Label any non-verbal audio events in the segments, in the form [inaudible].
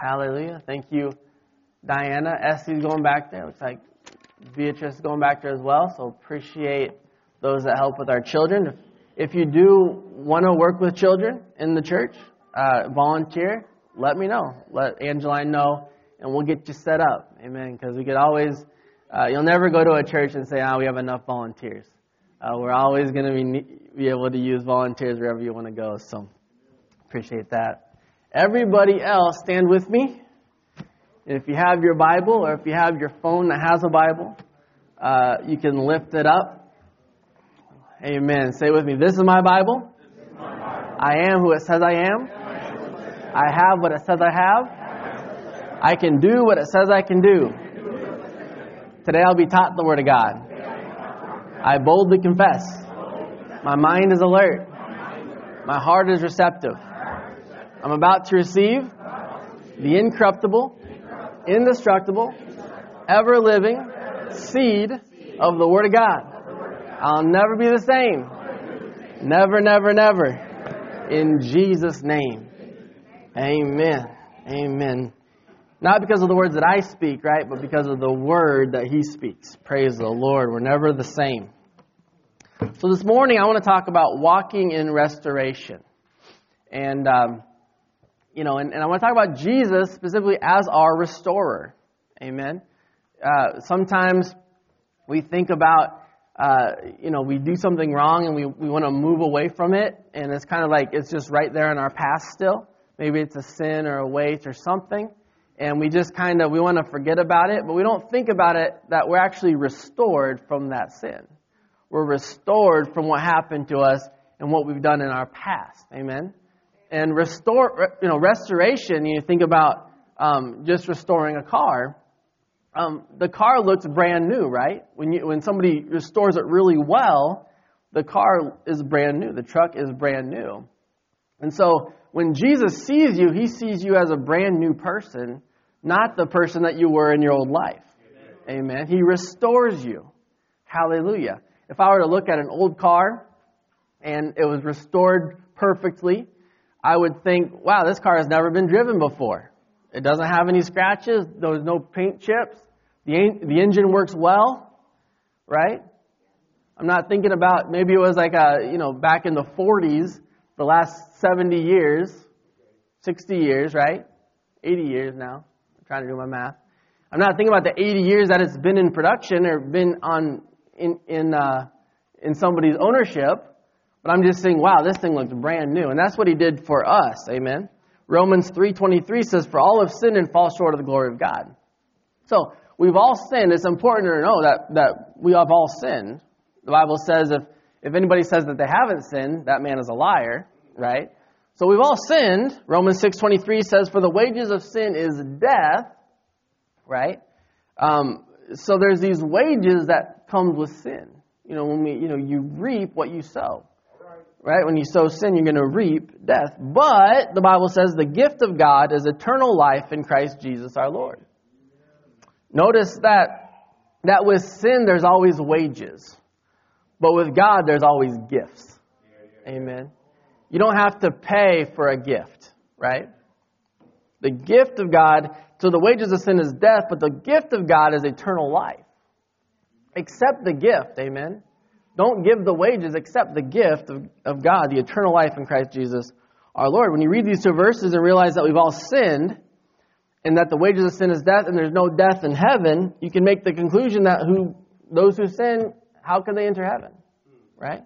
Hallelujah. Thank you, Diana. Essie's going back there. Looks like Beatrice is going back there as well. So appreciate those that help with our children. If you do want to work with children in the church, uh, volunteer, let me know. Let Angeline know, and we'll get you set up. Amen. Because we could always, uh, you'll never go to a church and say, ah, we have enough volunteers. Uh, we're always going to be, be able to use volunteers wherever you want to go. So appreciate that. Everybody else, stand with me. And if you have your Bible or if you have your phone that has a Bible, uh, you can lift it up. Amen. Say with me, this is my Bible. I am who it says I am. I have what it says I have. I can do what it says I can do. Today I'll be taught the Word of God. I boldly confess. My mind is alert. My heart is receptive. I'm about to receive the incorruptible, indestructible, ever living seed of the Word of God. I'll never be the same. Never, never, never. In Jesus' name. Amen. Amen. Not because of the words that I speak, right, but because of the word that He speaks. Praise the Lord. We're never the same. So this morning I want to talk about walking in restoration. And, um, you know, and, and I want to talk about Jesus specifically as our restorer. Amen. Uh, sometimes we think about, uh, you know, we do something wrong and we, we want to move away from it, and it's kind of like it's just right there in our past still. Maybe it's a sin or a weight or something, and we just kind of we want to forget about it, but we don't think about it that we're actually restored from that sin. We're restored from what happened to us and what we've done in our past. Amen and restore, you know, restoration. You think about um, just restoring a car. Um, the car looks brand new, right? When you when somebody restores it really well, the car is brand new. The truck is brand new. And so when Jesus sees you, he sees you as a brand new person, not the person that you were in your old life. Amen. Amen. He restores you. Hallelujah. If I were to look at an old car and it was restored perfectly, I would think, wow, this car has never been driven before. It doesn't have any scratches. There's no paint chips. The, the engine works well, right? I'm not thinking about maybe it was like a, you know, back in the 40s, the last 70 years, 60 years, right? 80 years now. I'm trying to do my math. I'm not thinking about the 80 years that it's been in production or been on in in uh, in somebody's ownership. But I'm just saying, wow, this thing looks brand new. And that's what he did for us. Amen. Romans 3.23 says, For all have sinned and fall short of the glory of God. So, we've all sinned. It's important to know that, that we have all sinned. The Bible says if, if anybody says that they haven't sinned, that man is a liar, right? So we've all sinned. Romans 6.23 says, For the wages of sin is death, right? Um, so there's these wages that comes with sin. You know, when we, you know, you reap what you sow right? When you sow sin, you're going to reap death. But the Bible says the gift of God is eternal life in Christ Jesus our Lord. Notice that that with sin there's always wages. But with God there's always gifts. Amen. You don't have to pay for a gift, right? The gift of God, so the wages of sin is death, but the gift of God is eternal life. Accept the gift, amen. Don't give the wages, accept the gift of, of God, the eternal life in Christ Jesus our Lord. When you read these two verses and realize that we've all sinned, and that the wages of sin is death, and there's no death in heaven, you can make the conclusion that who those who sin, how can they enter heaven? Right?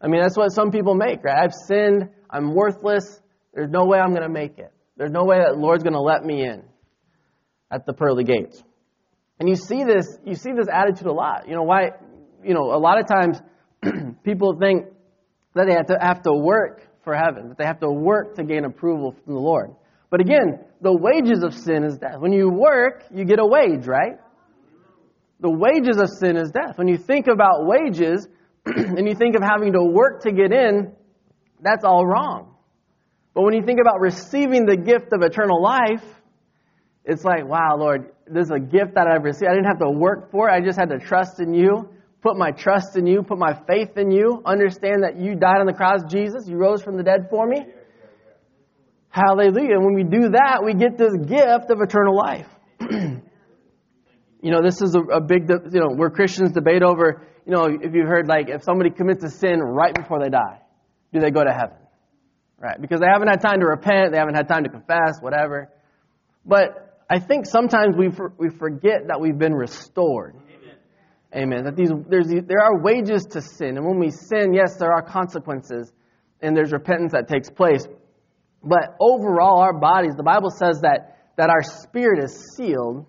I mean, that's what some people make, right? I've sinned, I'm worthless, there's no way I'm going to make it. There's no way that Lord's going to let me in at the pearly gates. And you see this, you see this attitude a lot. You know, why you know, a lot of times [clears throat] people think that they have to have to work for heaven, that they have to work to gain approval from the Lord. But again, the wages of sin is death. When you work, you get a wage, right? The wages of sin is death. When you think about wages [clears throat] and you think of having to work to get in, that's all wrong. But when you think about receiving the gift of eternal life, it's like, wow, Lord, this is a gift that I've received. I didn't have to work for it. I just had to trust in you, put my trust in you, put my faith in you, understand that you died on the cross, Jesus. You rose from the dead for me. Hallelujah. And when we do that, we get this gift of eternal life. [clears throat] you know, this is a, a big, you know, where Christians debate over, you know, if you've heard, like, if somebody commits a sin right before they die, do they go to heaven? Right? Because they haven't had time to repent, they haven't had time to confess, whatever. But I think sometimes we, for, we forget that we've been restored. Amen. That these, there are wages to sin. And when we sin, yes, there are consequences. And there's repentance that takes place. But overall, our bodies, the Bible says that, that our spirit is sealed,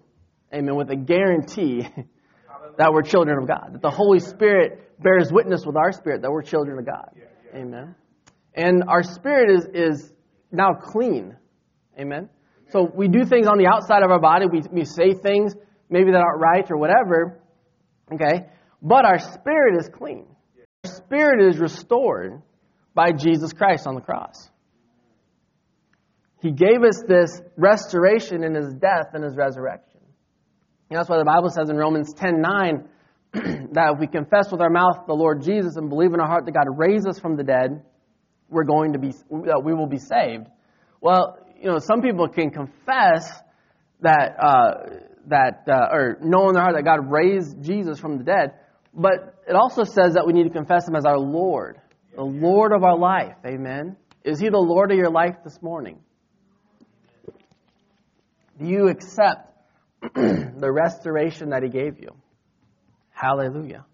amen, with a guarantee [laughs] that we're children of God. That the Holy Spirit bears witness with our spirit that we're children of God. Amen. And our spirit is, is now clean. Amen. So we do things on the outside of our body. We, we say things maybe that aren't right or whatever. Okay. But our spirit is clean. Our spirit is restored by Jesus Christ on the cross. He gave us this restoration in his death and his resurrection. And that's why the Bible says in Romans 10 9 [clears throat] that if we confess with our mouth the Lord Jesus and believe in our heart that God raised us from the dead, we're going to be, we will be saved. Well, you know, some people can confess that, uh, that, uh, or know in their heart that God raised Jesus from the dead, but it also says that we need to confess Him as our Lord, the Lord of our life. Amen. Is He the Lord of your life this morning? Do you accept [clears throat] the restoration that He gave you? Hallelujah.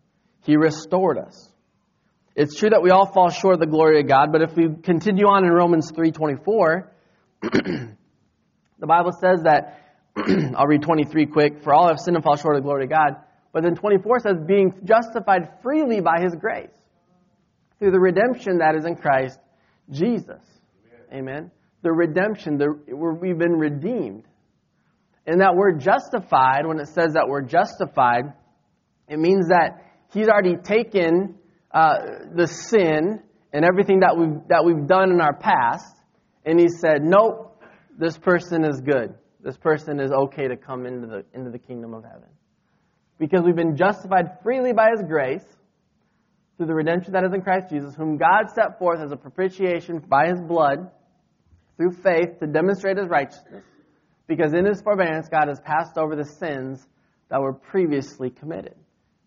He restored us. It's true that we all fall short of the glory of God, but if we continue on in Romans 3:24, [clears throat] the Bible says that [clears throat] I'll read 23 quick, for all have sinned and fall short of the glory of God. But then 24 says being justified freely by his grace through the redemption that is in Christ Jesus. Amen. The redemption, the, we've been redeemed. And that word justified, when it says that we're justified, it means that he's already taken uh, the sin and everything that we've, that we've done in our past, and he said, Nope, this person is good. This person is okay to come into the, into the kingdom of heaven. Because we've been justified freely by his grace through the redemption that is in Christ Jesus, whom God set forth as a propitiation by his blood through faith to demonstrate his righteousness because in his forbearance, God has passed over the sins that were previously committed.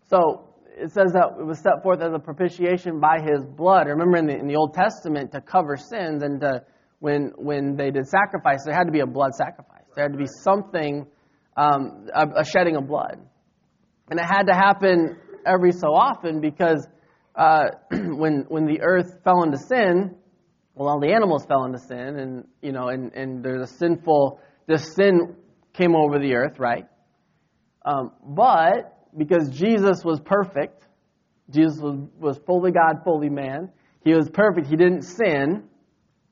So it says that it was set forth as a propitiation by his blood. Remember in the, in the Old Testament, to cover sins and to, when, when they did sacrifice, there had to be a blood sacrifice. There had to be something, um, a, a, shedding of blood. And it had to happen every so often because uh, [clears throat] when, when the earth fell into sin, well, all the animals fell into sin, and, you know, and, and there's a sinful this sin came over the earth, right? Um, but because Jesus was perfect, Jesus was, was fully God, fully man, he was perfect, he didn't sin,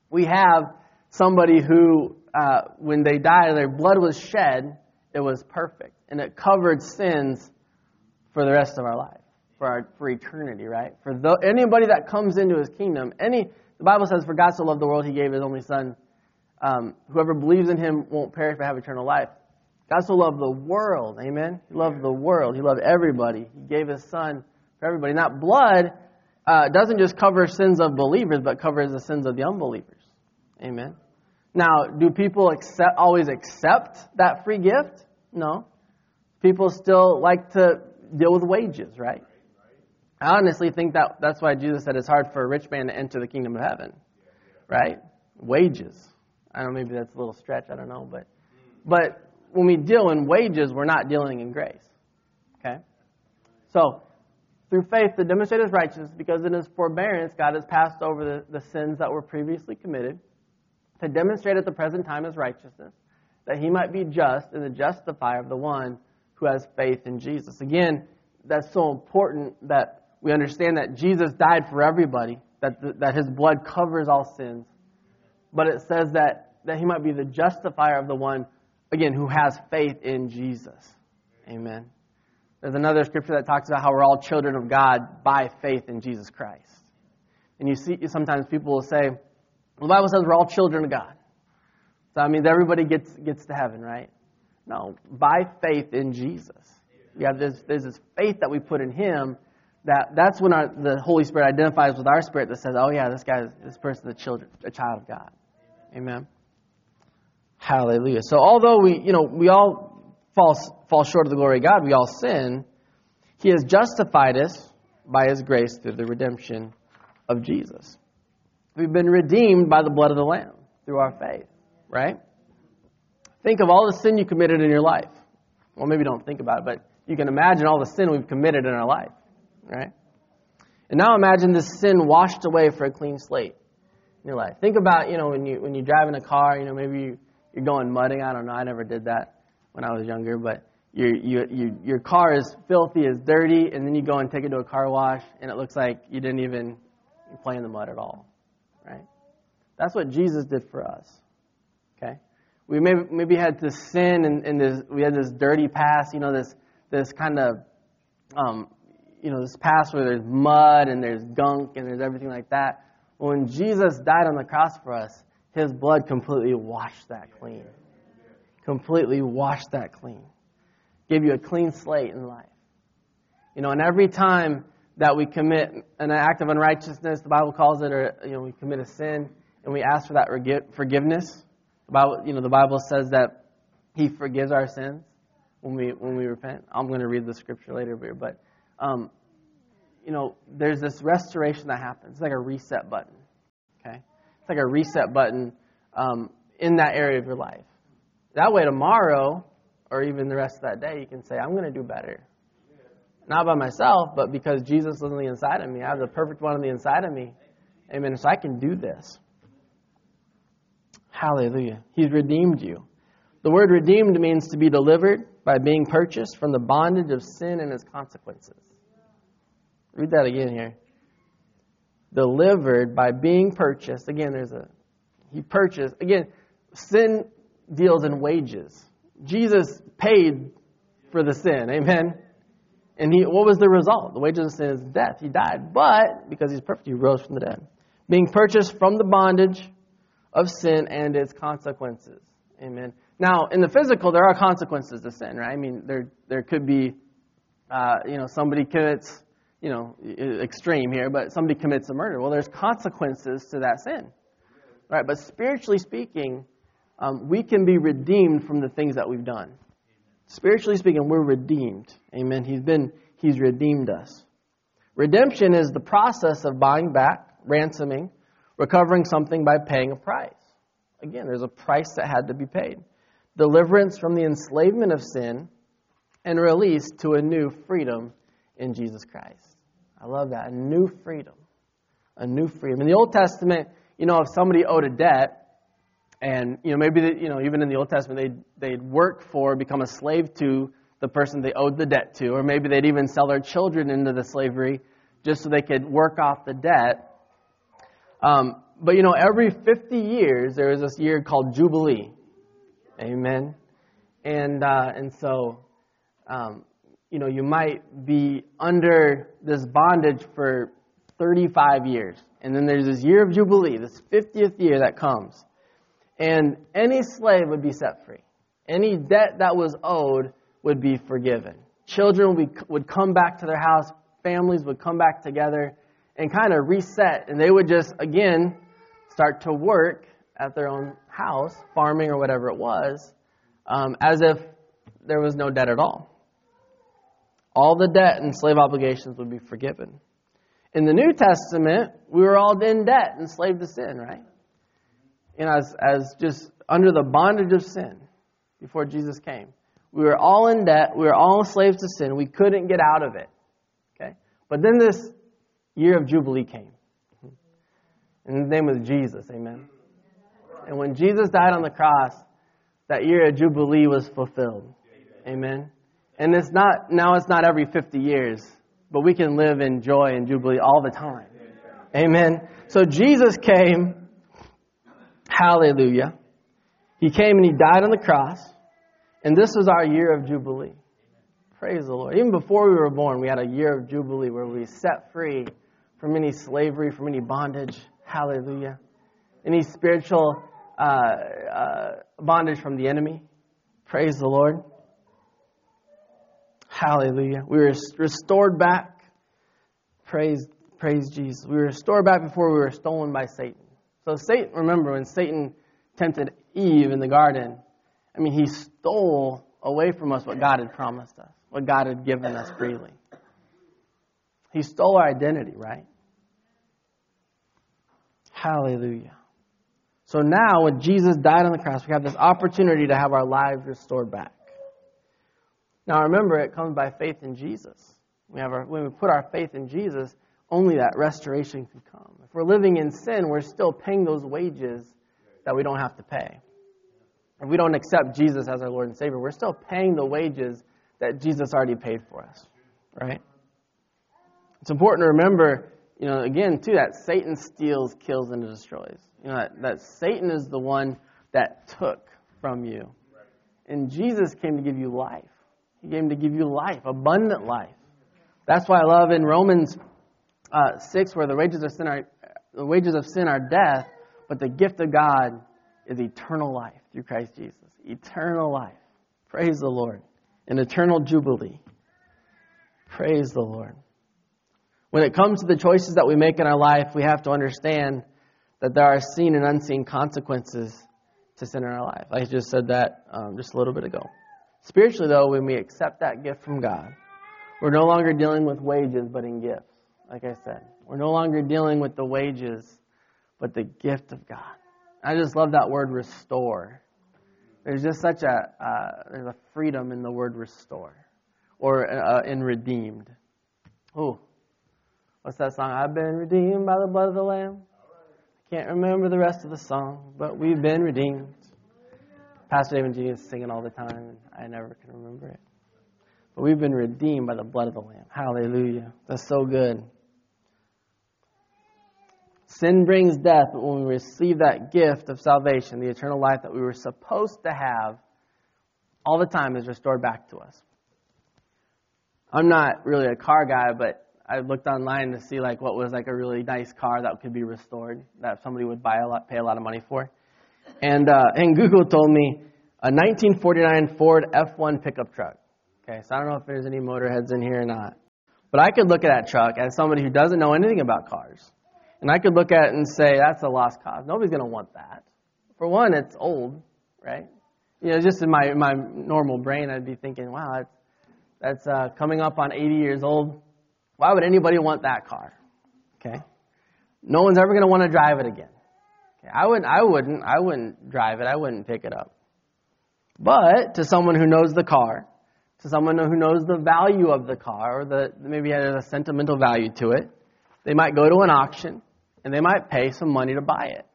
we have somebody who, uh, when they died, their blood was shed, it was perfect. And it covered sins for the rest of our life, for, our, for eternity, right? For the, anybody that comes into his kingdom, any, the Bible says, for God so loved the world, he gave his only son um, whoever believes in him won't perish but have eternal life. God so loved the world, amen? He loved the world. He loved everybody. He gave his son for everybody. Not blood uh, doesn't just cover sins of believers, but covers the sins of the unbelievers. Amen. Now, do people accept, always accept that free gift? No. People still like to deal with wages, right? I honestly think that that's why Jesus said it's hard for a rich man to enter the kingdom of heaven, right? Wages. I don't know, maybe that's a little stretch, I don't know, but but when we deal in wages, we're not dealing in grace. Okay? So, through faith, the demonstrate his righteousness, because in his forbearance, God has passed over the, the sins that were previously committed, to demonstrate at the present time his righteousness, that he might be just and the justifier of the one who has faith in Jesus. Again, that's so important that we understand that Jesus died for everybody, that, the, that his blood covers all sins. But it says that, that he might be the justifier of the one, again, who has faith in Jesus. Amen. There's another scripture that talks about how we're all children of God by faith in Jesus Christ. And you see, sometimes people will say, the Bible says we're all children of God. So that means everybody gets, gets to heaven, right? No, by faith in Jesus. Have this, there's this faith that we put in Him that that's when our, the Holy Spirit identifies with our spirit that says, oh yeah, this guy, this person's a, children, a child of God. Amen. Hallelujah. So although we, you know, we all fall, fall short of the glory of God, we all sin, He has justified us by His grace through the redemption of Jesus. We've been redeemed by the blood of the Lamb through our faith, right? Think of all the sin you committed in your life. Well, maybe don't think about it, but you can imagine all the sin we've committed in our life, right? And now imagine this sin washed away for a clean slate in your life. Think about, you know, when you when you drive in a car, you know, maybe you, you're going mudding. I don't know. I never did that when I was younger, but your you, you, your car is filthy, is dirty, and then you go and take it to a car wash, and it looks like you didn't even play in the mud at all, right? That's what Jesus did for us. Okay, we maybe maybe had to sin, and, and this, we had this dirty past, you know, this this kind of um, you know this past where there's mud and there's gunk and there's everything like that. When Jesus died on the cross for us, His blood completely washed that clean. Completely washed that clean. Gave you a clean slate in life. You know, and every time that we commit an act of unrighteousness, the Bible calls it, or you know, we commit a sin, and we ask for that forgiveness. The Bible, you know, the Bible says that He forgives our sins when we when we repent. I'm going to read the scripture later here, but um, you know, there's this restoration that happens. It's like a reset button. Okay, it's like a reset button um, in that area of your life. That way, tomorrow or even the rest of that day, you can say, "I'm going to do better." Not by myself, but because Jesus is on the inside of me. I have the perfect one on the inside of me. Amen. So I can do this. Hallelujah. He's redeemed you. The word redeemed means to be delivered by being purchased from the bondage of sin and its consequences. Read that again here. Delivered by being purchased. Again, there's a, he purchased. Again, sin deals in wages. Jesus paid for the sin. Amen. And he, what was the result? The wages of sin is death. He died. But, because he's perfect, he rose from the dead. Being purchased from the bondage of sin and its consequences. Amen. Now, in the physical, there are consequences to sin, right? I mean, there, there could be, uh, you know, somebody commits, you know, extreme here, but somebody commits a murder. Well, there's consequences to that sin, right? But spiritually speaking, um, we can be redeemed from the things that we've done. Spiritually speaking, we're redeemed. Amen. He's been, He's redeemed us. Redemption is the process of buying back, ransoming, recovering something by paying a price. Again, there's a price that had to be paid. Deliverance from the enslavement of sin and release to a new freedom in Jesus Christ. I love that. A new freedom. A new freedom. In the Old Testament, you know, if somebody owed a debt, and you know maybe they, you know even in the Old Testament they'd they'd work for, become a slave to the person they owed the debt to, or maybe they'd even sell their children into the slavery just so they could work off the debt. Um, but you know, every 50 years there is this year called Jubilee. Amen. And uh, and so, um, you know, you might be under this bondage for 35 years, and then there's this year of Jubilee, this 50th year that comes and any slave would be set free. Any debt that was owed would be forgiven. Children would, come back to their house, families would come back together and kind of reset, and they would just, again, start to work at their own house, farming or whatever it was, um, as if there was no debt at all. All the debt and slave obligations would be forgiven. In the New Testament, we were all in debt, and enslaved to sin, right? You know, as, as just under the bondage of sin before Jesus came. We were all in debt. We were all slaves to sin. We couldn't get out of it. Okay? But then this year of Jubilee came. In the name of Jesus, amen. And when Jesus died on the cross, that year of Jubilee was fulfilled. Amen. And it's not, now it's not every 50 years, but we can live in joy and jubilee all the time. Amen. So Jesus came, hallelujah. He came and he died on the cross, and this was our year of jubilee. Praise the Lord. Even before we were born, we had a year of jubilee where we set free from any slavery, from any bondage. Hallelujah. Any spiritual uh, uh, bondage from the enemy. Praise the Lord. Hallelujah. We were restored back. Praise, praise Jesus. We were restored back before we were stolen by Satan. So Satan, remember when Satan tempted Eve in the garden, I mean, he stole away from us what God had promised us, what God had given us freely. He stole our identity, right? Hallelujah. So now, when Jesus died on the cross, we have this opportunity to have our lives restored back. Now, remember, it comes by faith in Jesus. We have our, when we put our faith in Jesus, only that restoration can come. If we're living in sin, we're still paying those wages that we don't have to pay. If we don't accept Jesus as our Lord and Savior, we're still paying the wages that Jesus already paid for us, right? It's important to remember, you know, again, too, that Satan steals, kills, and destroys. You know, that, that Satan is the one that took from you. And Jesus came to give you life. He came to give you life, abundant life. That's why I love in Romans uh, 6 where the wages of sin are the wages of sin are death, but the gift of God is eternal life through Christ Jesus. Eternal life. Praise the Lord. An eternal jubilee. Praise the Lord. When it comes to the choices that we make in our life, we have to understand that there are seen and unseen consequences to sin in our life. I just said that um, just a little bit ago. Spiritually, though, when we accept that gift from God, we're no longer dealing with wages, but in gifts. Like I said, we're no longer dealing with the wages, but the gift of God. I just love that word restore. There's just such a uh, there's a freedom in the word restore, or uh, in redeemed. Oh, what's that song? I've been redeemed by the blood of the Lamb. I can't remember the rest of the song, but we've been redeemed. Pastor David G is singing all the time, and I never can remember it. But we've been redeemed by the blood of the Lamb. Hallelujah. That's so good. Sin brings death, but when we receive that gift of salvation, the eternal life that we were supposed to have all the time is restored back to us. I'm not really a car guy, but I looked online to see like what was like a really nice car that could be restored that somebody would buy a lot, pay a lot of money for. And, uh, and Google told me a 1949 Ford F1 pickup truck. Okay, so I don't know if there's any motorheads in here or not. But I could look at that truck as somebody who doesn't know anything about cars. And I could look at it and say, that's a lost cause. Nobody's going to want that. For one, it's old, right? You know, just in my, my normal brain, I'd be thinking, wow, that's, that's uh, coming up on 80 years old. Why would anybody want that car? Okay? No one's ever going to want to drive it again. Okay, I wouldn't, I wouldn't, I wouldn't drive it. I wouldn't pick it up. But to someone who knows the car, to someone who knows the value of the car, or the maybe has a sentimental value to it, they might go to an auction and they might pay some money to buy it.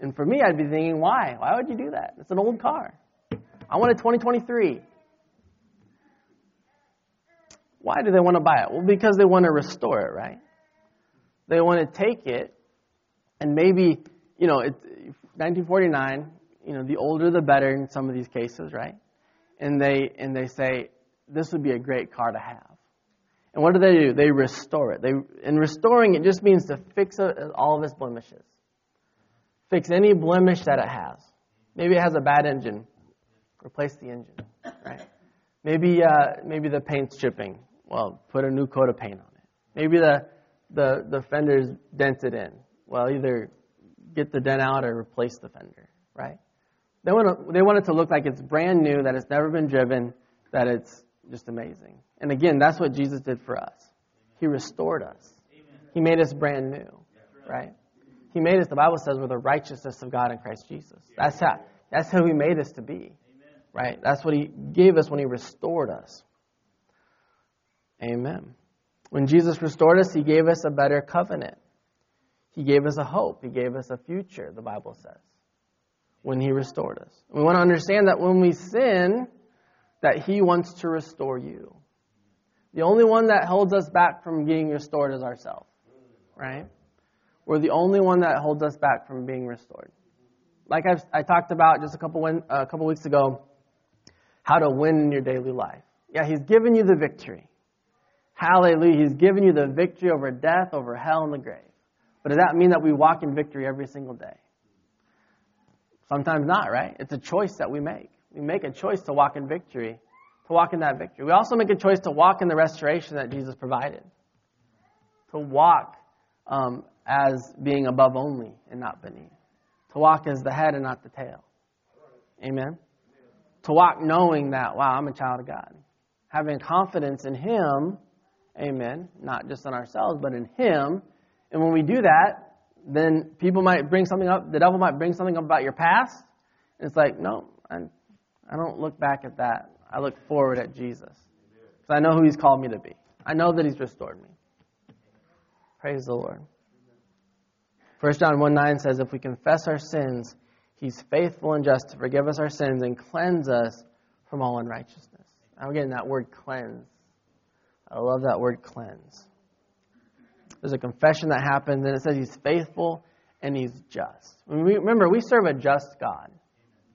And for me, I'd be thinking, why? Why would you do that? It's an old car. I want a 2023. Why do they want to buy it? Well, because they want to restore it, right? They want to take it and maybe, you know, it, 1949, you know, the older the better in some of these cases, right? And they and they say this would be a great car to have. And what do they do? They restore it. They and restoring it just means to fix all of its blemishes. Fix any blemish that it has. Maybe it has a bad engine. Replace the engine, right? Maybe uh, maybe the paint's chipping. Well, put a new coat of paint on it. Maybe the the the fender's dented in well, either get the dent out or replace the fender, right? They want, to, they want it to look like it's brand new, that it's never been driven, that it's just amazing. And again, that's what Jesus did for us. He restored us. He made us brand new, right? He made us, the Bible says, we're the righteousness of God in Christ Jesus. That's how, that's who He made us to be, right? That's what He gave us when He restored us. Amen. When Jesus restored us, He gave us a better covenant. He gave us a hope. He gave us a future, the Bible says, when He restored us. We want to understand that when we sin, that He wants to restore you. The only one that holds us back from being restored is ourselves, right? We're the only one that holds us back from being restored. Like I've, i talked about just a couple, win, a couple weeks ago, how to win in your daily life. Yeah, He's given you the victory. Hallelujah. He's given you the victory over death, over hell, and the grave. But does that mean that we walk in victory every single day? Sometimes not, right? It's a choice that we make. We make a choice to walk in victory, to walk in that victory. We also make a choice to walk in the restoration that Jesus provided, to walk um, as being above only and not beneath, to walk as the head and not the tail. Amen? To walk knowing that, wow, I'm a child of God. Having confidence in Him, amen, not just in ourselves, but in Him. And when we do that, then people might bring something up, the devil might bring something up about your past. And it's like, no, I'm I don't look back at that. I look forward at Jesus. Because I know who He's called me to be. I know that He's restored me. Praise the Lord. 1 John 1 9 says, If we confess our sins, He's faithful and just to forgive us our sins and cleanse us from all unrighteousness. I'm getting that word cleanse. I love that word cleanse. There's a confession that happens, and it says He's faithful and He's just. Remember, we serve a just God.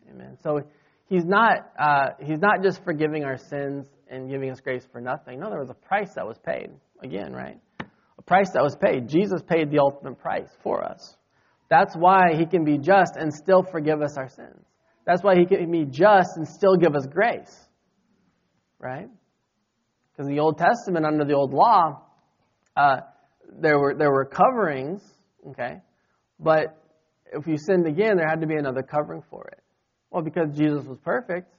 Amen. So he's not, uh, he's not just forgiving our sins and giving us grace for nothing. No, there was a price that was paid. Again, right? A price that was paid. Jesus paid the ultimate price for us. That's why he can be just and still forgive us our sins. That's why he can be just and still give us grace. Right? Because in the Old Testament, under the old law, uh, there were there were coverings, okay, but if you sinned again, there had to be another covering for it. Well, because Jesus was perfect,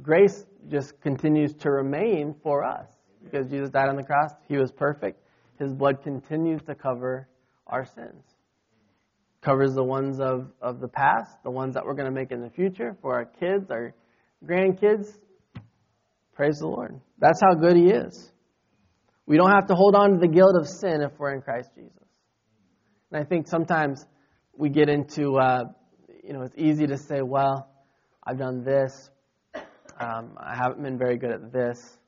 grace just continues to remain for us. Because Jesus died on the cross, he was perfect. His blood continues to cover our sins. Covers the ones of, of the past, the ones that we're going to make in the future for our kids, our grandkids. Praise the Lord. That's how good he is. We don't have to hold on to the guilt of sin if we're in Christ Jesus. And I think sometimes we get into uh, you know, it's easy to say, well, I've done this. Um, I haven't been very good at this.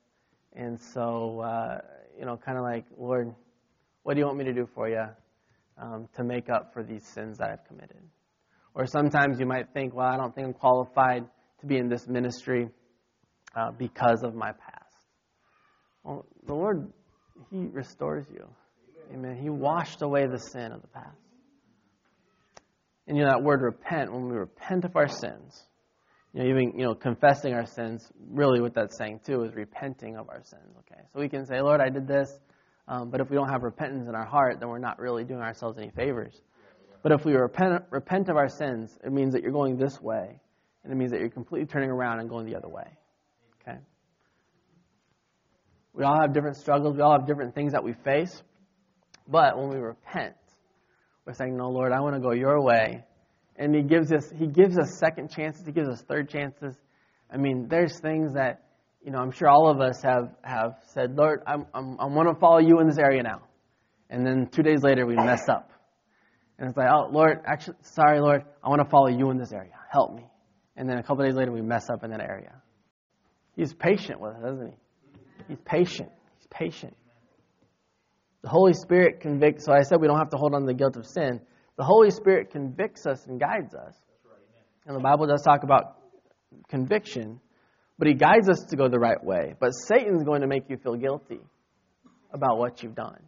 And so, uh, you know, kind of like, Lord, what do you want me to do for you um, to make up for these sins that I've committed? Or sometimes you might think, well, I don't think I'm qualified to be in this ministry uh, because of my past. Well, the Lord, He restores you. Amen. He washed away the sin of the past. And you know that word repent, when we repent of our sins, you know, even you know, confessing our sins, really what that's saying too is repenting of our sins. Okay. So we can say, Lord, I did this, um, but if we don't have repentance in our heart, then we're not really doing ourselves any favors. But if we repent, repent of our sins, it means that you're going this way, and it means that you're completely turning around and going the other way. Okay? We all have different struggles, we all have different things that we face, but when we repent, we're saying, No, Lord, I want to go your way. And he gives us he gives us second chances, he gives us third chances. I mean, there's things that, you know, I'm sure all of us have, have said, Lord, I'm, I'm, I want to follow you in this area now. And then two days later, we mess up. And it's like, oh, Lord, actually, sorry, Lord, I want to follow you in this area. Help me. And then a couple days later, we mess up in that area. He's patient with us, isn't he? He's patient. He's patient. The Holy Spirit convicts. So I said we don't have to hold on to the guilt of sin. The Holy Spirit convicts us and guides us. And the Bible does talk about conviction, but He guides us to go the right way. But Satan's going to make you feel guilty about what you've done.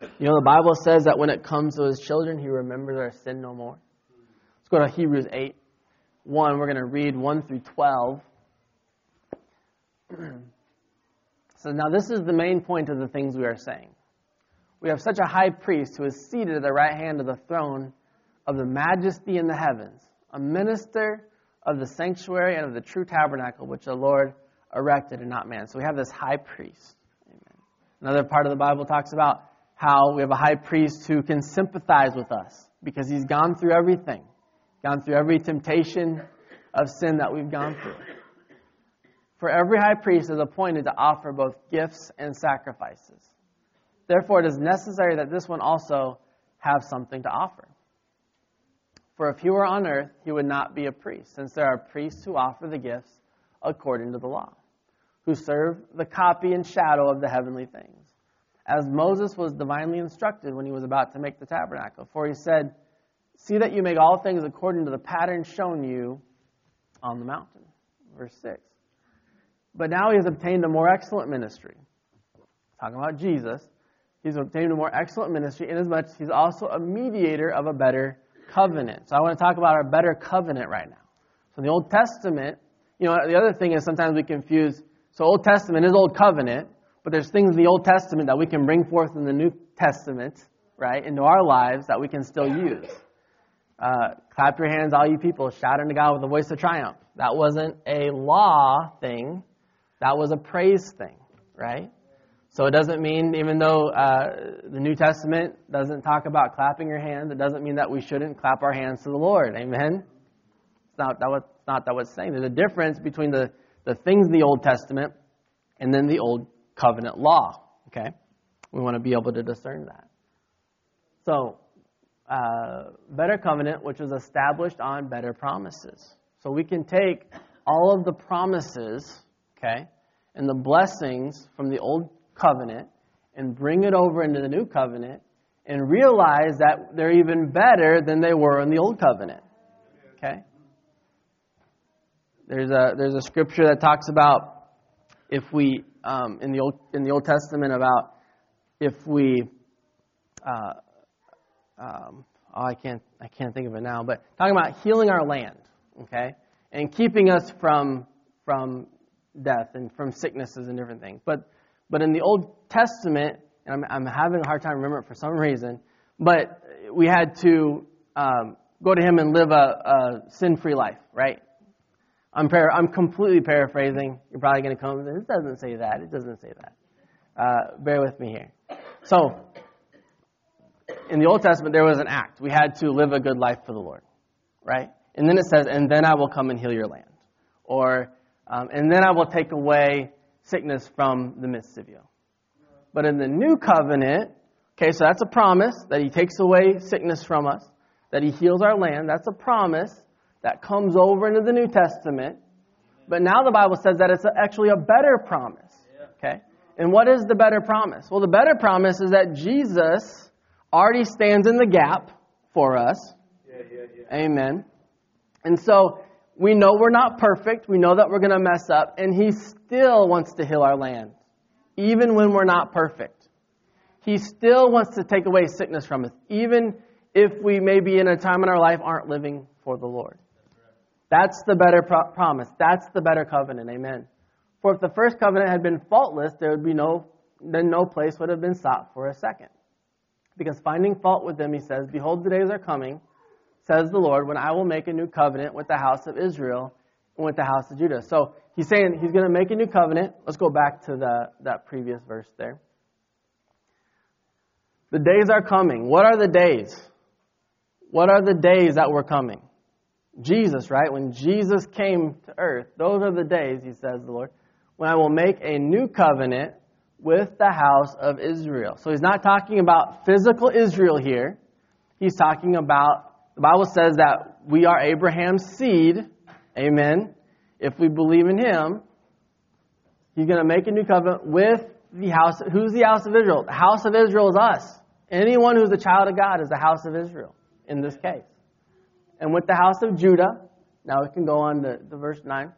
You know, the Bible says that when it comes to His children, He remembers our sin no more. Let's go to Hebrews 8 1. We're going to read 1 through 12. [clears throat] so now, this is the main point of the things we are saying we have such a high priest who is seated at the right hand of the throne of the majesty in the heavens, a minister of the sanctuary and of the true tabernacle which the Lord erected and not man. So we have this high priest. Amen. Another part of the Bible talks about how we have a high priest who can sympathize with us because he's gone through everything, gone through every temptation of sin that we've gone through. For every high priest is appointed to offer both gifts and sacrifices. Therefore, it is necessary that this one also have something to offer. For if he were on earth, he would not be a priest, since there are priests who offer the gifts according to the law, who serve the copy and shadow of the heavenly things. As Moses was divinely instructed when he was about to make the tabernacle. For he said, See that you make all things according to the pattern shown you on the mountain. Verse 6. But now he has obtained a more excellent ministry. Talking about Jesus. He's obtained a more excellent ministry inasmuch as he's also a mediator of a better covenant. So I want to talk about our better covenant right now. So in the Old Testament, you know, the other thing is sometimes we confuse. So Old Testament is Old Covenant, but there's things in the Old Testament that we can bring forth in the New Testament, right, into our lives that we can still use. Uh, clap your hands, all you people. Shout unto God with a voice of triumph. That wasn't a law thing. That was a praise thing, right? So it doesn't mean, even though uh, the New Testament doesn't talk about clapping your hands, it doesn't mean that we shouldn't clap our hands to the Lord. Amen? It's not that what, not that what's saying. There's a difference between the, the things in the Old Testament and then the Old Covenant law. Okay? We want to be able to discern that. So, uh, better covenant, which was established on better promises. So we can take all of the promises, okay, and the blessings from the old covenant and bring it over into the new covenant and realize that they're even better than they were in the old covenant. Okay? There's a there's a scripture that talks about if we um, in the old in the Old Testament about if we uh, um, oh I can't I can't think of it now, but talking about healing our land, okay, and keeping us from from death and from sicknesses and different things. But but in the Old Testament, and I'm, I'm having a hard time remembering it for some reason, but we had to um, go to Him and live a, a sin-free life, right? I'm, I'm completely paraphrasing. You're probably going to come. and say, it doesn't say that. It doesn't say that. Uh, bear with me here. So, in the Old Testament, there was an act. We had to live a good life for the Lord, right? And then it says, "And then I will come and heal your land," or, um, "And then I will take away sickness from the midst of you." But in the New Covenant, okay, so that's a promise that He takes away sickness from us, that He heals our land. That's a promise that comes over into the New Testament. But now the Bible says that it's actually a better promise. Okay? And what is the better promise? Well, the better promise is that Jesus already stands in the gap for us. Amen. And so we know we're not perfect. We know that we're going to mess up. And He still wants to heal our land, even when we're not perfect. He still wants to take away sickness from us, even if we maybe in a time in our life aren't living for the Lord. That's the better pro- promise. That's the better covenant. Amen. For if the first covenant had been faultless, there would be no, then no place would have been sought for a second. Because finding fault with them, he says, Behold, the days are coming, says the Lord, when I will make a new covenant with the house of Israel and with the house of Judah. So he's saying he's going to make a new covenant. Let's go back to the, that previous verse there. The days are coming. What are the days? What are the days that were coming? Jesus, right? When Jesus came to earth, those are the days, he says, the Lord, when I will make a new covenant with the house of Israel. So he's not talking about physical Israel here. He's talking about, the Bible says that we are Abraham's seed. Amen. If we believe in him, he's going to make a new covenant with the house. Who's the house of Israel? The house of Israel is us. Anyone who's a child of God is the house of Israel in this case and with the house of Judah. Now we can go on to, to verse 9.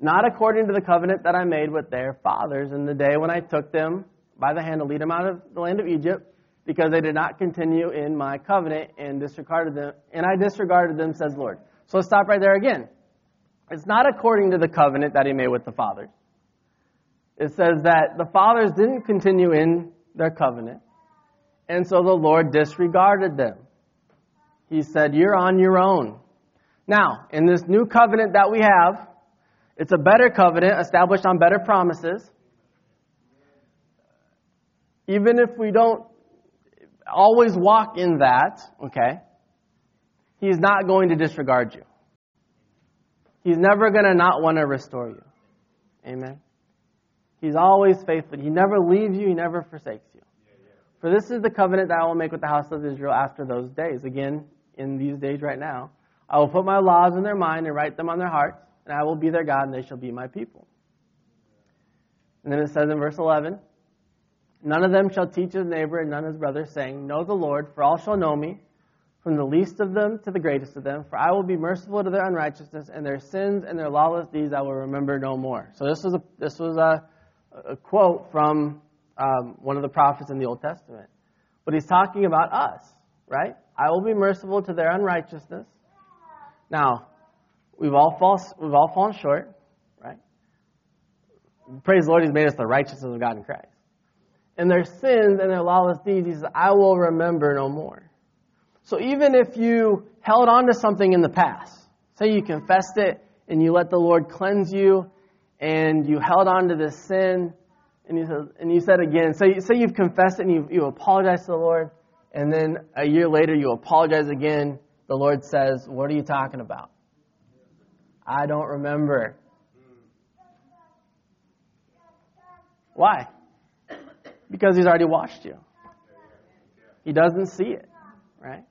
Not according to the covenant that I made with their fathers in the day when I took them by the hand to lead them out of the land of Egypt, because they did not continue in my covenant and disregarded them, and I disregarded them, says Lord. So let's stop right there again. It's not according to the covenant that he made with the fathers. It says that the fathers didn't continue in their covenant, and so the Lord disregarded them. He said, You're on your own. Now, in this new covenant that we have, it's a better covenant established on better promises. Even if we don't always walk in that, okay, He's not going to disregard you. He's never going to not want to restore you. Amen. He's always faithful. He never leaves you, He never forsakes you. For this is the covenant that I will make with the house of Israel after those days. Again, in these days right now. I will put my laws in their mind and write them on their hearts. and I will be their God, and they shall be my people. And then it says in verse 11, None of them shall teach his neighbor and none his brother, saying, Know the Lord, for all shall know me, from the least of them to the greatest of them, for I will be merciful to their unrighteousness, and their sins and their lawless deeds I will remember no more. So this was a, this was a, a quote from um, one of the prophets in the Old Testament. But he's talking about us, right? I will be merciful to their unrighteousness. Now, we've all, fall, we've all fallen short, right? Praise the Lord, He's made us the righteousness of God in Christ. And their sins and their lawless deeds, He says, I will remember no more. So even if you held on to something in the past, say you confessed it and you let the Lord cleanse you, and you held on to this sin, and you said, and you said again, say, say you've confessed it and you, you apologize to the Lord, and then a year later you apologize again, the Lord says, What are you talking about? I don't remember. Why? Because He's already washed you. He doesn't see it, right?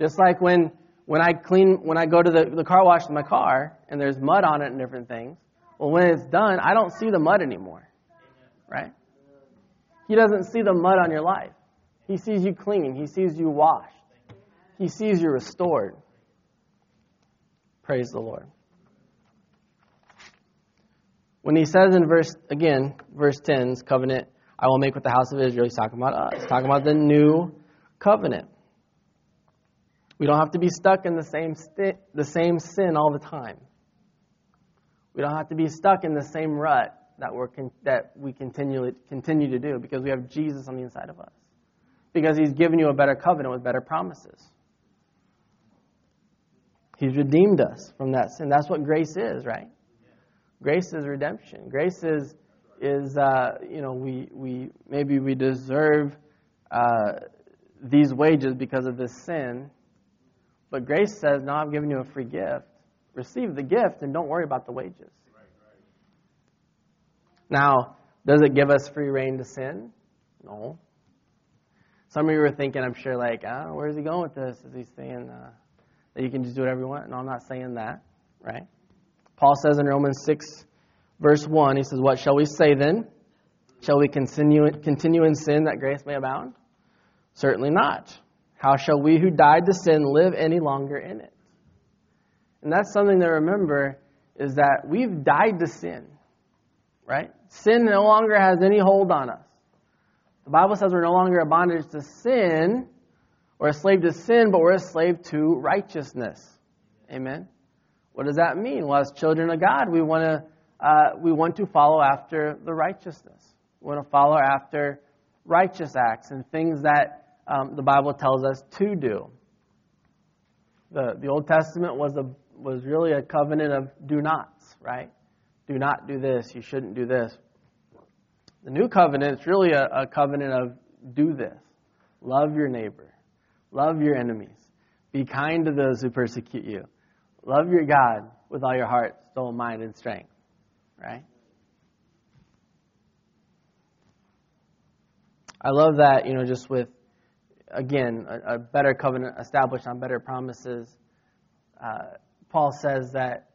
Just like when when I clean when I go to the, the car wash in my car and there's mud on it and different things. Well, when it's done, I don't see the mud anymore, right? He doesn't see the mud on your life. He sees you clean. He sees you washed. He sees you restored. Praise the Lord. When he says in verse, again, verse 10's covenant, I will make with the house of Israel, he's talking about uh, us. He's talking about the new covenant. We don't have to be stuck in the same, the same sin all the time. We don't have to be stuck in the same rut that, we're con- that we continually, continue to do because we have Jesus on the inside of us. Because he's given you a better covenant with better promises. He's redeemed us from that sin. That's what grace is, right? Grace is redemption. Grace is, is you know, we, we maybe we deserve uh, these wages because of this sin, but grace says, "No, I've given you a free gift. Receive the gift and don't worry about the wages." Now, does it give us free rein to sin? No. Some of you were thinking, I'm sure, like, oh, where's he going with this? Is he saying uh, that you can just do whatever you want? No, I'm not saying that, right? Paul says in Romans 6, verse 1, he says, What shall we say then? Shall we continue, continue in sin that grace may abound? Certainly not. How shall we who died to sin live any longer in it? And that's something to remember is that we've died to sin, right? Sin no longer has any hold on us. The Bible says we're no longer a bondage to sin or a slave to sin, but we're a slave to righteousness. Amen. What does that mean? Well, as children of God, we want to uh, we want to follow after the righteousness. We want to follow after righteous acts and things that um, the Bible tells us to do. The the Old Testament was a was really a covenant of do nots, right? Do not do this. You shouldn't do this. The new covenant is really a, a covenant of do this. Love your neighbor. Love your enemies. Be kind to those who persecute you. Love your God with all your heart, soul, mind, and strength. Right? I love that, you know, just with, again, a, a better covenant established on better promises. Uh, Paul says that,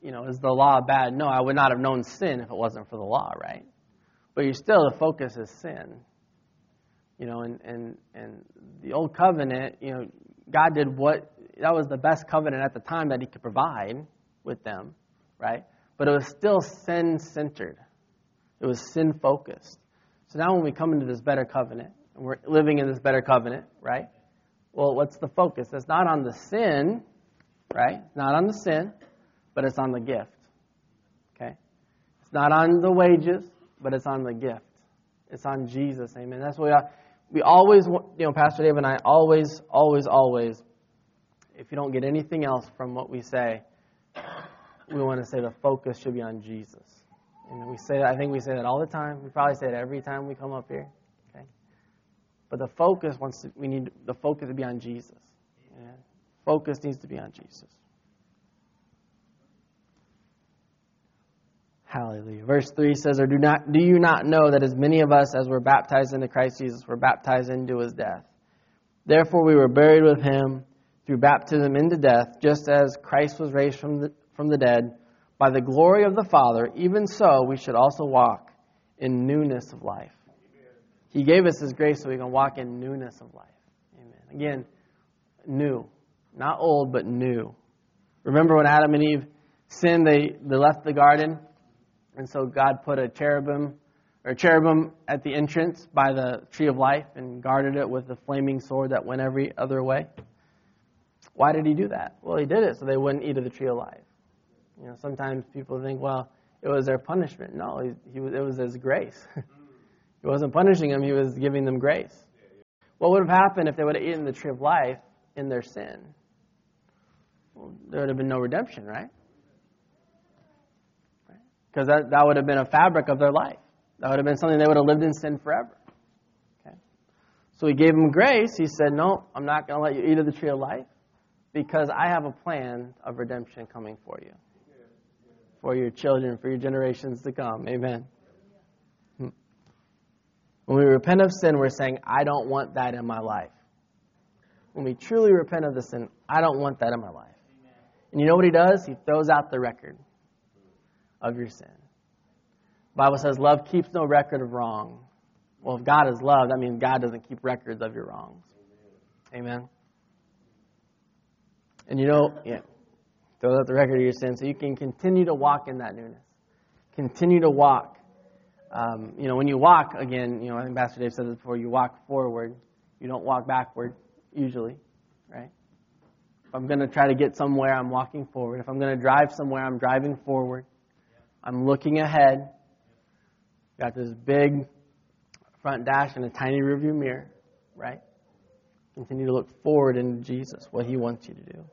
you know, is the law bad? No, I would not have known sin if it wasn't for the law, right? But you still, the focus is sin. You know, and, and, and the old covenant, you know, God did what, that was the best covenant at the time that He could provide with them, right? But it was still sin centered, it was sin focused. So now when we come into this better covenant, and we're living in this better covenant, right? Well, what's the focus? It's not on the sin, right? It's not on the sin, but it's on the gift. Okay? It's not on the wages, but it's on the gift. It's on Jesus. Amen. That's what we, we always, you know, Pastor Dave and I always, always, always, if you don't get anything else from what we say, we want to say the focus should be on Jesus. And we say, I think we say that all the time. We probably say it every time we come up here. Okay. But the focus wants to, we need the focus to be on Jesus. Yeah. Focus needs to be on Jesus. Hallelujah. Verse 3 says, Or do, not, do you not know that as many of us as were baptized into Christ Jesus were baptized into his death? Therefore we were buried with him through baptism into death, just as Christ was raised from the, from the dead by the glory of the Father, even so we should also walk in newness of life. He gave us His grace so we can walk in newness of life. Amen. Again, new. Not old, but new. Remember when Adam and Eve sinned, they, they left the garden, and so God put a cherubim or cherubim at the entrance by the tree of life and guarded it with a flaming sword that went every other way. Why did he do that? Well, he did it so they wouldn't eat of the tree of life. You know, sometimes people think, well, it was their punishment. No, he, he was, it was his grace. [laughs] he wasn't punishing them; he was giving them grace. What would have happened if they would have eaten the tree of life in their sin? Well, there would have been no redemption, right? Because that, that would have been a fabric of their life. That would have been something they would have lived in sin forever. Okay? So he gave them grace. He said, No, I'm not going to let you eat of the tree of life because I have a plan of redemption coming for you, for your children, for your generations to come. Amen. Hmm. When we repent of sin, we're saying, I don't want that in my life. When we truly repent of the sin, I don't want that in my life. And you know what he does? He throws out the record of your sin. The Bible says love keeps no record of wrong. Well, if God is love, that means God doesn't keep records of your wrongs. Amen. And you know, yeah, throw out the record of your sin so you can continue to walk in that newness. Continue to walk. Um, you know, when you walk, again, you know, I think Pastor Dave said this before, you walk forward. You don't walk backward, usually, right? If I'm going to try to get somewhere, I'm walking forward. If I'm going to drive somewhere, I'm driving forward. I'm looking ahead. Got this big front dash and a tiny rearview mirror, right? Continue to look forward into Jesus, what He wants you to do.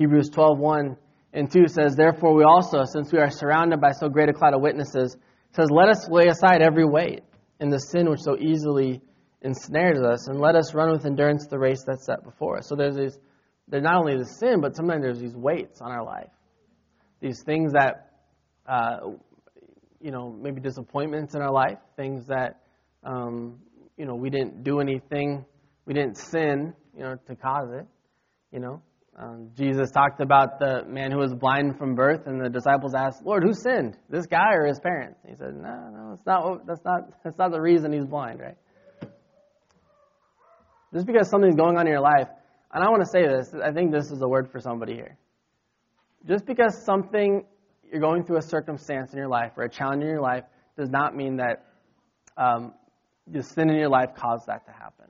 Hebrews 12, 1 and 2 says, Therefore we also, since we are surrounded by so great a cloud of witnesses, says, Let us lay aside every weight and the sin which so easily ensnares us, and let us run with endurance the race that's set before us. So there's these, there's not only the sin, but sometimes there's these weights on our life. These things that uh, you know, maybe disappointments in our life, things that, um, you know, we didn't do anything, we didn't sin, you know, to cause it, you know. Um, Jesus talked about the man who was blind from birth, and the disciples asked, "Lord, who sinned, this guy or his parents?" He said, "No, no, it's not. That's not. [laughs] That's not the reason he's blind, right? Just because something's going on in your life, and I want to say this. I think this is a word for somebody here. Just because something you're going through a circumstance in your life or a challenge in your life does not mean that um, the sin in your life caused that to happen.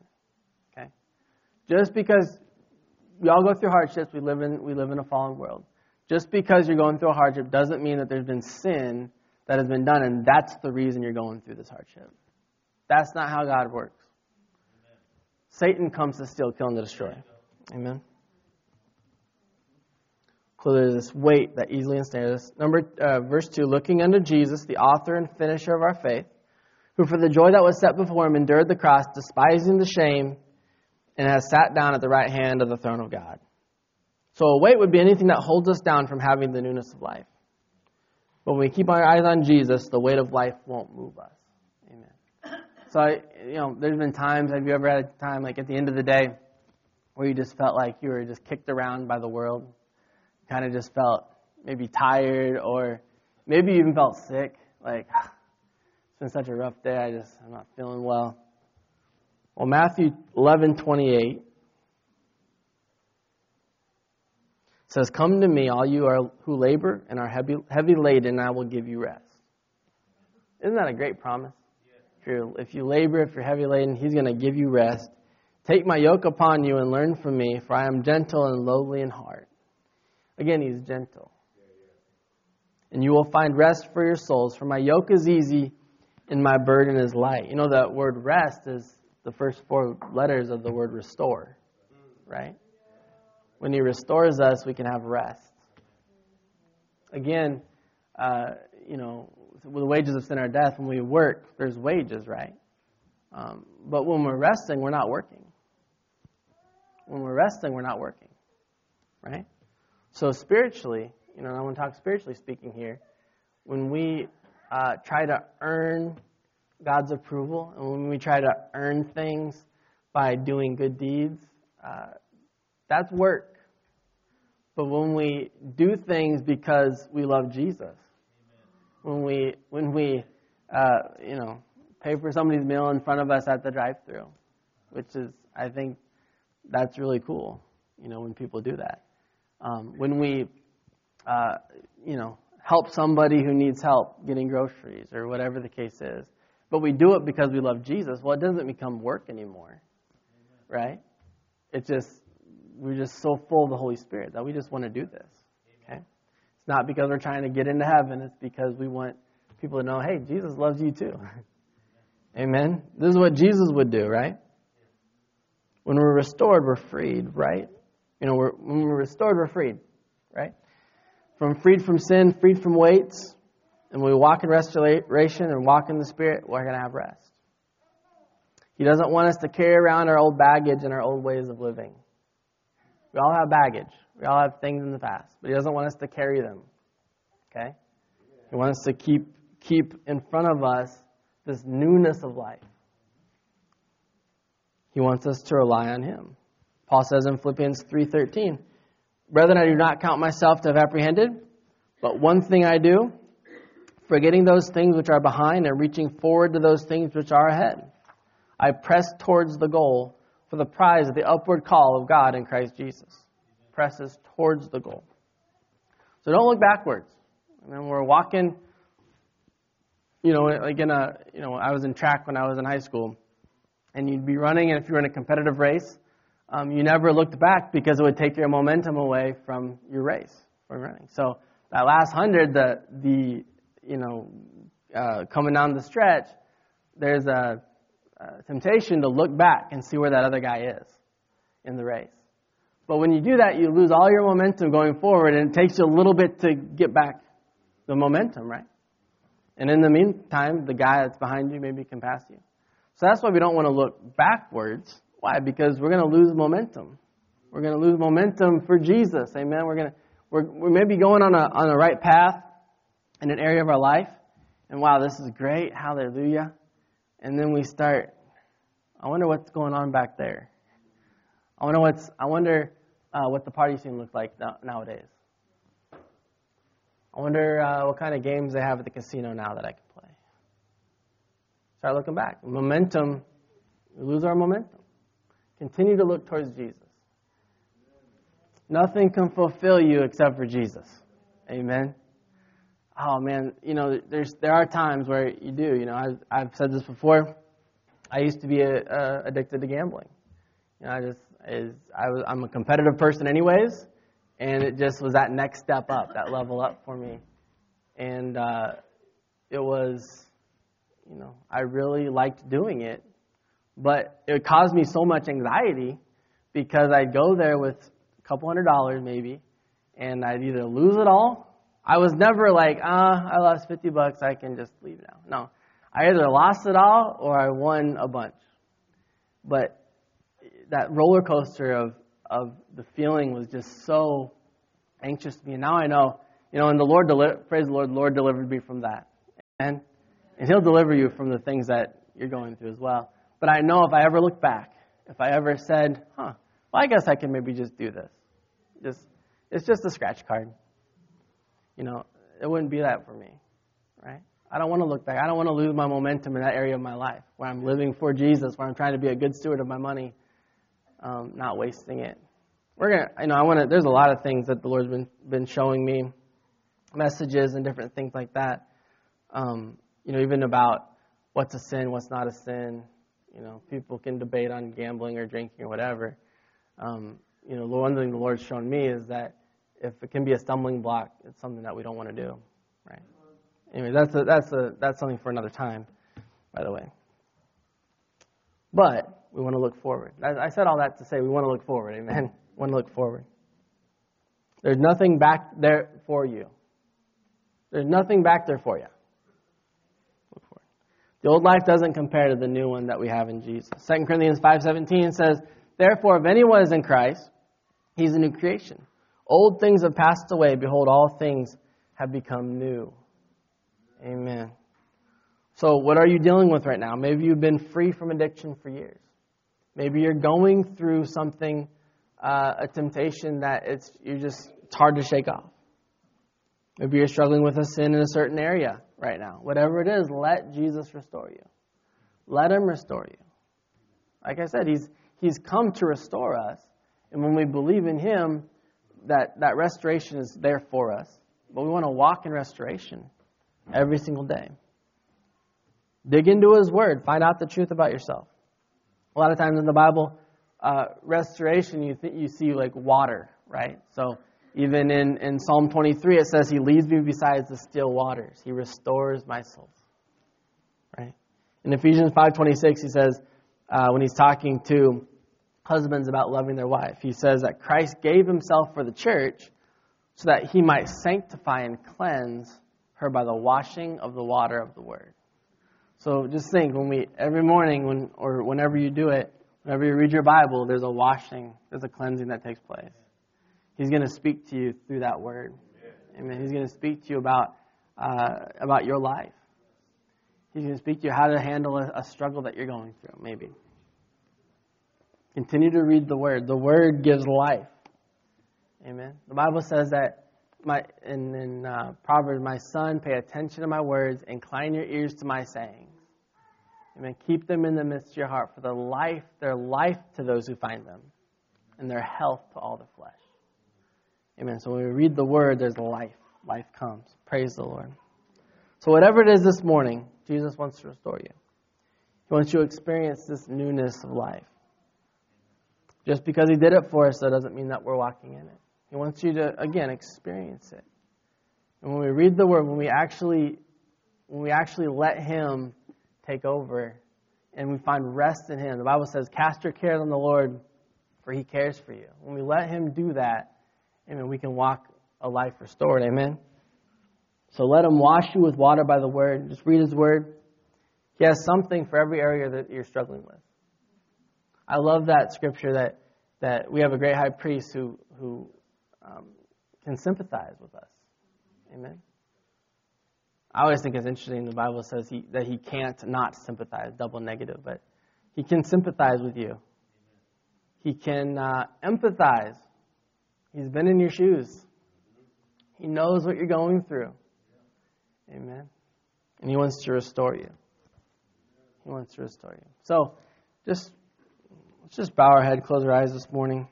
Okay? Just because we all go through hardships, we live in we live in a fallen world. Just because you're going through a hardship doesn't mean that there's been sin that has been done, and that's the reason you're going through this hardship. That's not how God works. Amen. Satan comes to steal, kill, and to destroy. Amen. So there's this weight that easily ensnares us. Number uh, verse two, looking unto Jesus, the author and finisher of our faith, who for the joy that was set before him endured the cross, despising the shame, and has sat down at the right hand of the throne of God. So a weight would be anything that holds us down from having the newness of life. But when we keep our eyes on Jesus, the weight of life won't move us. Amen. So I, you know, there's been times. Have you ever had a time like at the end of the day where you just felt like you were just kicked around by the world? kind of just felt maybe tired or maybe even felt sick. Like, [sighs] it's been such a rough day, I just, I'm not feeling well. Well, Matthew 11 28 says, Come to me, all you are, who labor and are heavy, heavy laden, and I will give you rest. Isn't that a great promise? If, you if you labor, if you're heavy laden, He's going to give you rest. Take my yoke upon you and learn from me, for I am gentle and lowly in heart Again, he's gentle. And you will find rest for your souls, for my yoke is easy and my burden is light. You know, that word rest is the first four letters of the word restore, right? When he restores us, we can have rest. Again, uh, you know, the wages of sin are death. When we work, there's wages, right? Um, but when we're resting, we're not working. When we're resting, we're not working, right? So spiritually, you know, I want to talk spiritually speaking here. When we uh, try to earn God's approval, and when we try to earn things by doing good deeds, uh, that's work. but when we do things because we love Jesus, when we when we uh, you know pay for somebody's meal in front of us at the drive-through, which is I think that's really cool. You know when people do that. Um, when we uh, you know help somebody who needs help getting groceries or whatever the case is, but we do it because we love Jesus. Well, it doesn't become work anymore, right? It's just we're just so full of the Holy Spirit that we just want to do this. Okay? It's not because we're trying to get into heaven, it's because we want people to know, hey, Jesus loves you too. [laughs] Amen. This is what Jesus would do, right? When we're restored, we're freed, right? You know, we're, when we're restored, we're freed, right? From freed from sin, freed from weights, and when we walk in restoration and walk in the Spirit, we're going to have rest. He doesn't want us to carry around our old baggage and our old ways of living. We all have baggage. We all have things in the past, but He doesn't want us to carry them. Okay? He wants us to keep keep in front of us this newness of life. He wants us to rely on Him. Paul says in Philippians 3:13, "Brethren, I do not count myself to have apprehended, but one thing I do, forgetting those things which are behind and reaching forward to those things which are ahead, I press towards the goal for the prize of the upward call of God in Christ Jesus. Presses towards the goal. So don't look backwards. And then we're walking, you know, like in a, you know, I was in track when I was in high school, and you'd be running, and if you were in a competitive race, um, you never looked back because it would take your momentum away from your race, from running. So that last hundred, the, the, you know, uh, coming down the stretch, there's a uh, temptation to look back and see where that other guy is in the race. But when you do that, you lose all your momentum going forward, and it takes you a little bit to get back the momentum, right? And in the meantime, the guy that's behind you maybe can pass you. So that's why we don't want to look backwards. Why? Because we're going to lose momentum. We're going to lose momentum for Jesus. Amen. We're going to we're, we're maybe going on a on the right path in an area of our life, and wow, this is great. Hallelujah and then we start. I wonder what's going on back there. I wonder what's. I wonder uh, what the party scene looks like nowadays. I wonder uh, what kind of games they have at the casino now that I can play. Start looking back. Momentum. We lose our momentum. Continue to look towards Jesus. Nothing can fulfill you except for Jesus. Amen oh man, you know, there's there are times where you do. You know, I've, I've said this before. I used to be a, a addicted to gambling. You know, I just is I was I'm a competitive person anyways, and it just was that next step up, that level up for me, and uh, it was, you know, I really liked doing it, but it caused me so much anxiety because I'd go there with a couple hundred dollars maybe, and I'd either lose it all I was never like, ah, I lost 50 bucks, I can just leave now. No. I either lost it all or I won a bunch. But that roller coaster of, of the feeling was just so anxious to me. And now I know, you know, and the Lord, deli- praise the Lord, the Lord delivered me from that. And, and He'll deliver you from the things that you're going through as well. But I know if I ever look back, if I ever said, huh, well, I guess I can maybe just do this. Just, it's just a scratch card you know, it wouldn't be that for me, right? I don't want to look back. I don't want to lose my momentum in that area of my life where I'm living for Jesus, where I'm trying to be a good steward of my money, um, not wasting it. We're gonna, you know, I want to. There's a lot of things that the Lord's been been showing me, messages and different things like that. Um, you know, even about what's a sin, what's not a sin. You know, people can debate on gambling or drinking or whatever. Um, you know, the one thing the Lord's shown me is that if it can be a stumbling block, it's something that we don't want to do, right? Anyway, that's a, that's a, that's something for another time, by the way. But we want to look forward. I, I said all that to say we want to look forward. Amen. We want to look forward. There's nothing back there for you. There's nothing back there for you. Look forward. The old life doesn't compare to the new one that we have in Jesus. 2 Corinthians 5:17 says, "Therefore, if anyone is in Christ, he's a new creation." Old things have passed away. Behold, all things have become new. Amen. So, what are you dealing with right now? Maybe you've been free from addiction for years. Maybe you're going through something, uh, a temptation that it's you're just it's hard to shake off. Maybe you're struggling with a sin in a certain area right now. Whatever it is, let Jesus restore you. Let Him restore you. Like I said, He's, he's come to restore us. And when we believe in Him, that, that restoration is there for us. But we want to walk in restoration every single day. Dig into His Word. Find out the truth about yourself. A lot of times in the Bible, uh, restoration, you, th- you see like water, right? So even in, in Psalm 23, it says, He leads me beside the still waters. He restores my soul. Right? In Ephesians 5.26, he says, uh, when he's talking to husbands about loving their wife, he says that Christ gave himself for the church so that he might sanctify and cleanse her by the washing of the water of the word. So just think when we every morning when or whenever you do it, whenever you read your Bible, there's a washing, there's a cleansing that takes place. He's going to speak to you through that word. Amen. He's going to speak to you about uh, about your life. He's going to speak to you how to handle a, a struggle that you're going through, maybe. Continue to read the word. The word gives life. Amen. The Bible says that my in, in uh, Proverbs, my son, pay attention to my words, incline your ears to my sayings. Amen. Keep them in the midst of your heart, for their life, their life to those who find them, and their health to all the flesh. Amen. So when we read the word, there's life. Life comes. Praise the Lord. So whatever it is this morning, Jesus wants to restore you. He wants you to experience this newness of life. Just because he did it for us, that doesn't mean that we're walking in it. He wants you to, again, experience it. And when we read the word, when we actually, when we actually let him take over and we find rest in him, the Bible says, cast your cares on the Lord, for he cares for you. When we let him do that, amen, we can walk a life restored. Amen. So let him wash you with water by the word. Just read his word. He has something for every area that you're struggling with. I love that scripture that, that we have a great high priest who, who um, can sympathize with us. Amen. I always think it's interesting. The Bible says he, that he can't not sympathize, double negative, but he can sympathize with you. He can uh, empathize. He's been in your shoes. He knows what you're going through. Amen. And he wants to restore you. He wants to restore you. So, just let's just bow our head, close our eyes this morning.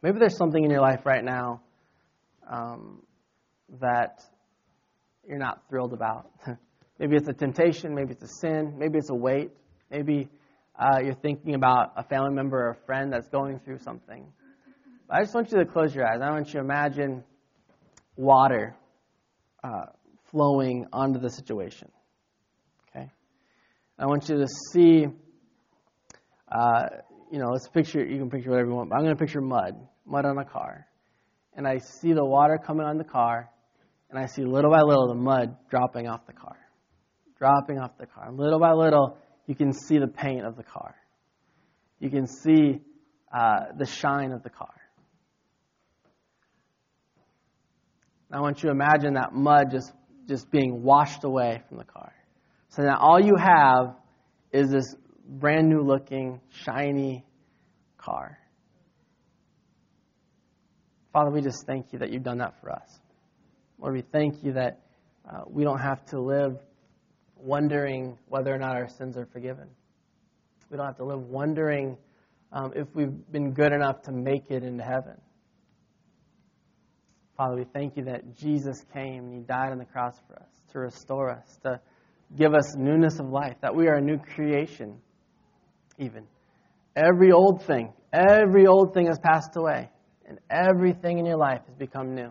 Maybe there's something in your life right now um, that you're not thrilled about. [laughs] maybe it's a temptation, maybe it's a sin, maybe it's a weight, maybe uh, you're thinking about a family member or a friend that's going through something. But I just want you to close your eyes. I want you to imagine water uh, flowing onto the situation. Okay? I want you to see, uh, you know, let's picture, you can picture whatever you want, but I'm going to picture mud, mud on a car. And I see the water coming on the car, and I see little by little the mud dropping off the car. Dropping off the car. Little by little, you can see the paint of the car. You can see uh, the shine of the car. I want you to imagine that mud just, just being washed away from the car. So now all you have is this brand new looking, shiny car. Father, we just thank you that you've done that for us. Lord, we thank you that uh, we don't have to live wondering whether or not our sins are forgiven. We don't have to live wondering um, if we've been good enough to make it into heaven. Father, we thank you that Jesus came and He died on the cross for us, to restore us, to give us newness of life, that we are a new creation, even. Every old thing, every old thing has passed away, and everything in your life has become new.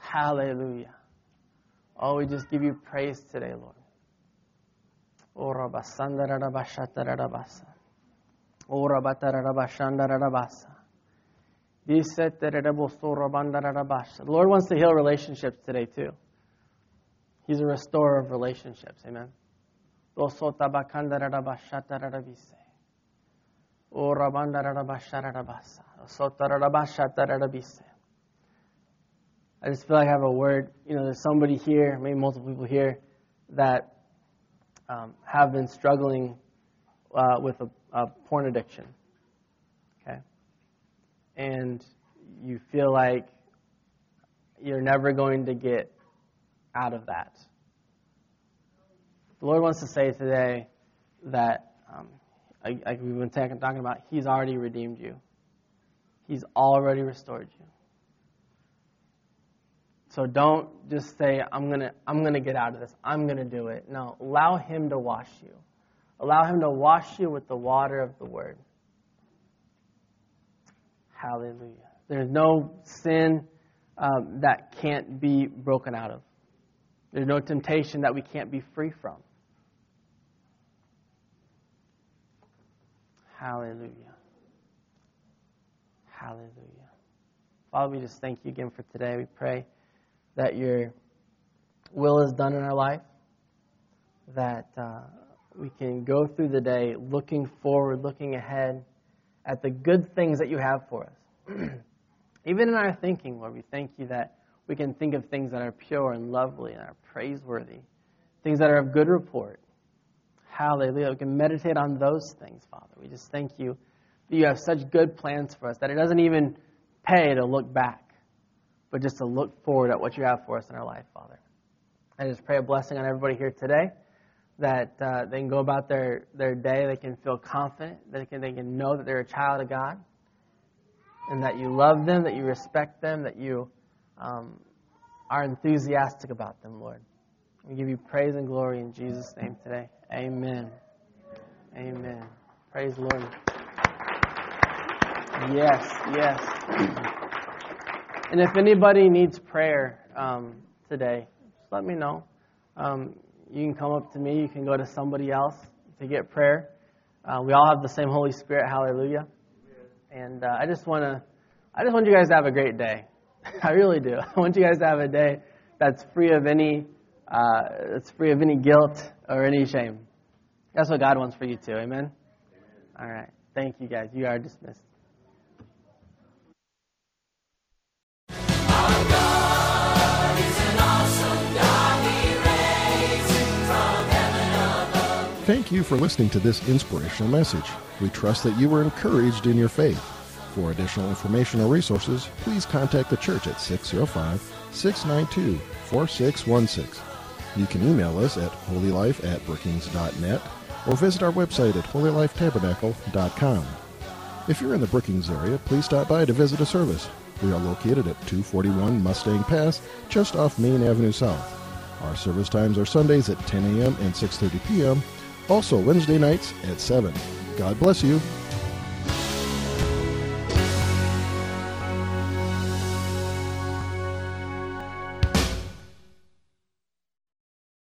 Hallelujah. Oh, we just give you praise today, Lord. The Lord wants to heal relationships today too. He's a restorer of relationships. Amen. I just feel like I have a word. You know, there's somebody here, maybe multiple people here, that um, have been struggling uh, with a, a porn addiction Okay? and you feel like you're never going to get out of that. The Lord wants to say today that, um, like, like we've been talking about, He's already redeemed you. He's already restored you. So don't just say, I'm gonna, I'm gonna get out of this. I'm gonna do it. No, allow Him to wash you. Allow Him to wash you with the water of the Word. Hallelujah. There's no sin um, that can't be broken out of. There's no temptation that we can't be free from. Hallelujah. Hallelujah. Father, we just thank you again for today. We pray that your will is done in our life, that uh, we can go through the day looking forward, looking ahead at the good things that you have for us. [clears throat] Even in our thinking, Lord, we thank you that we can think of things that are pure and lovely and are praiseworthy, things that are of good report. Hallelujah. We can meditate on those things, Father. We just thank you that you have such good plans for us that it doesn't even pay to look back, but just to look forward at what you have for us in our life, Father. I just pray a blessing on everybody here today that uh, they can go about their, their day, they can feel confident, they can, they can know that they're a child of God, and that you love them, that you respect them, that you um, are enthusiastic about them, Lord. We give you praise and glory in Jesus' name today. Amen. Amen. Praise the Lord. Yes, yes. And if anybody needs prayer um, today, just let me know. Um, you can come up to me. You can go to somebody else to get prayer. Uh, we all have the same Holy Spirit. Hallelujah. And uh, I just want to, I just want you guys to have a great day. [laughs] I really do. [laughs] I want you guys to have a day that's free of any, uh, that's free of any guilt or any shame. That's what God wants for you too. Amen. All right. Thank you guys. You are dismissed. Thank you for listening to this inspirational message. We trust that you were encouraged in your faith. For additional information or resources, please contact the church at 605 692 4616. You can email us at holylife at brookings.net or visit our website at holylifetabernacle.com. If you're in the Brookings area, please stop by to visit a service. We are located at 241 Mustang Pass, just off Main Avenue South. Our service times are Sundays at 10 a.m. and 6:30 p.m. Also Wednesday nights at 7. God bless you.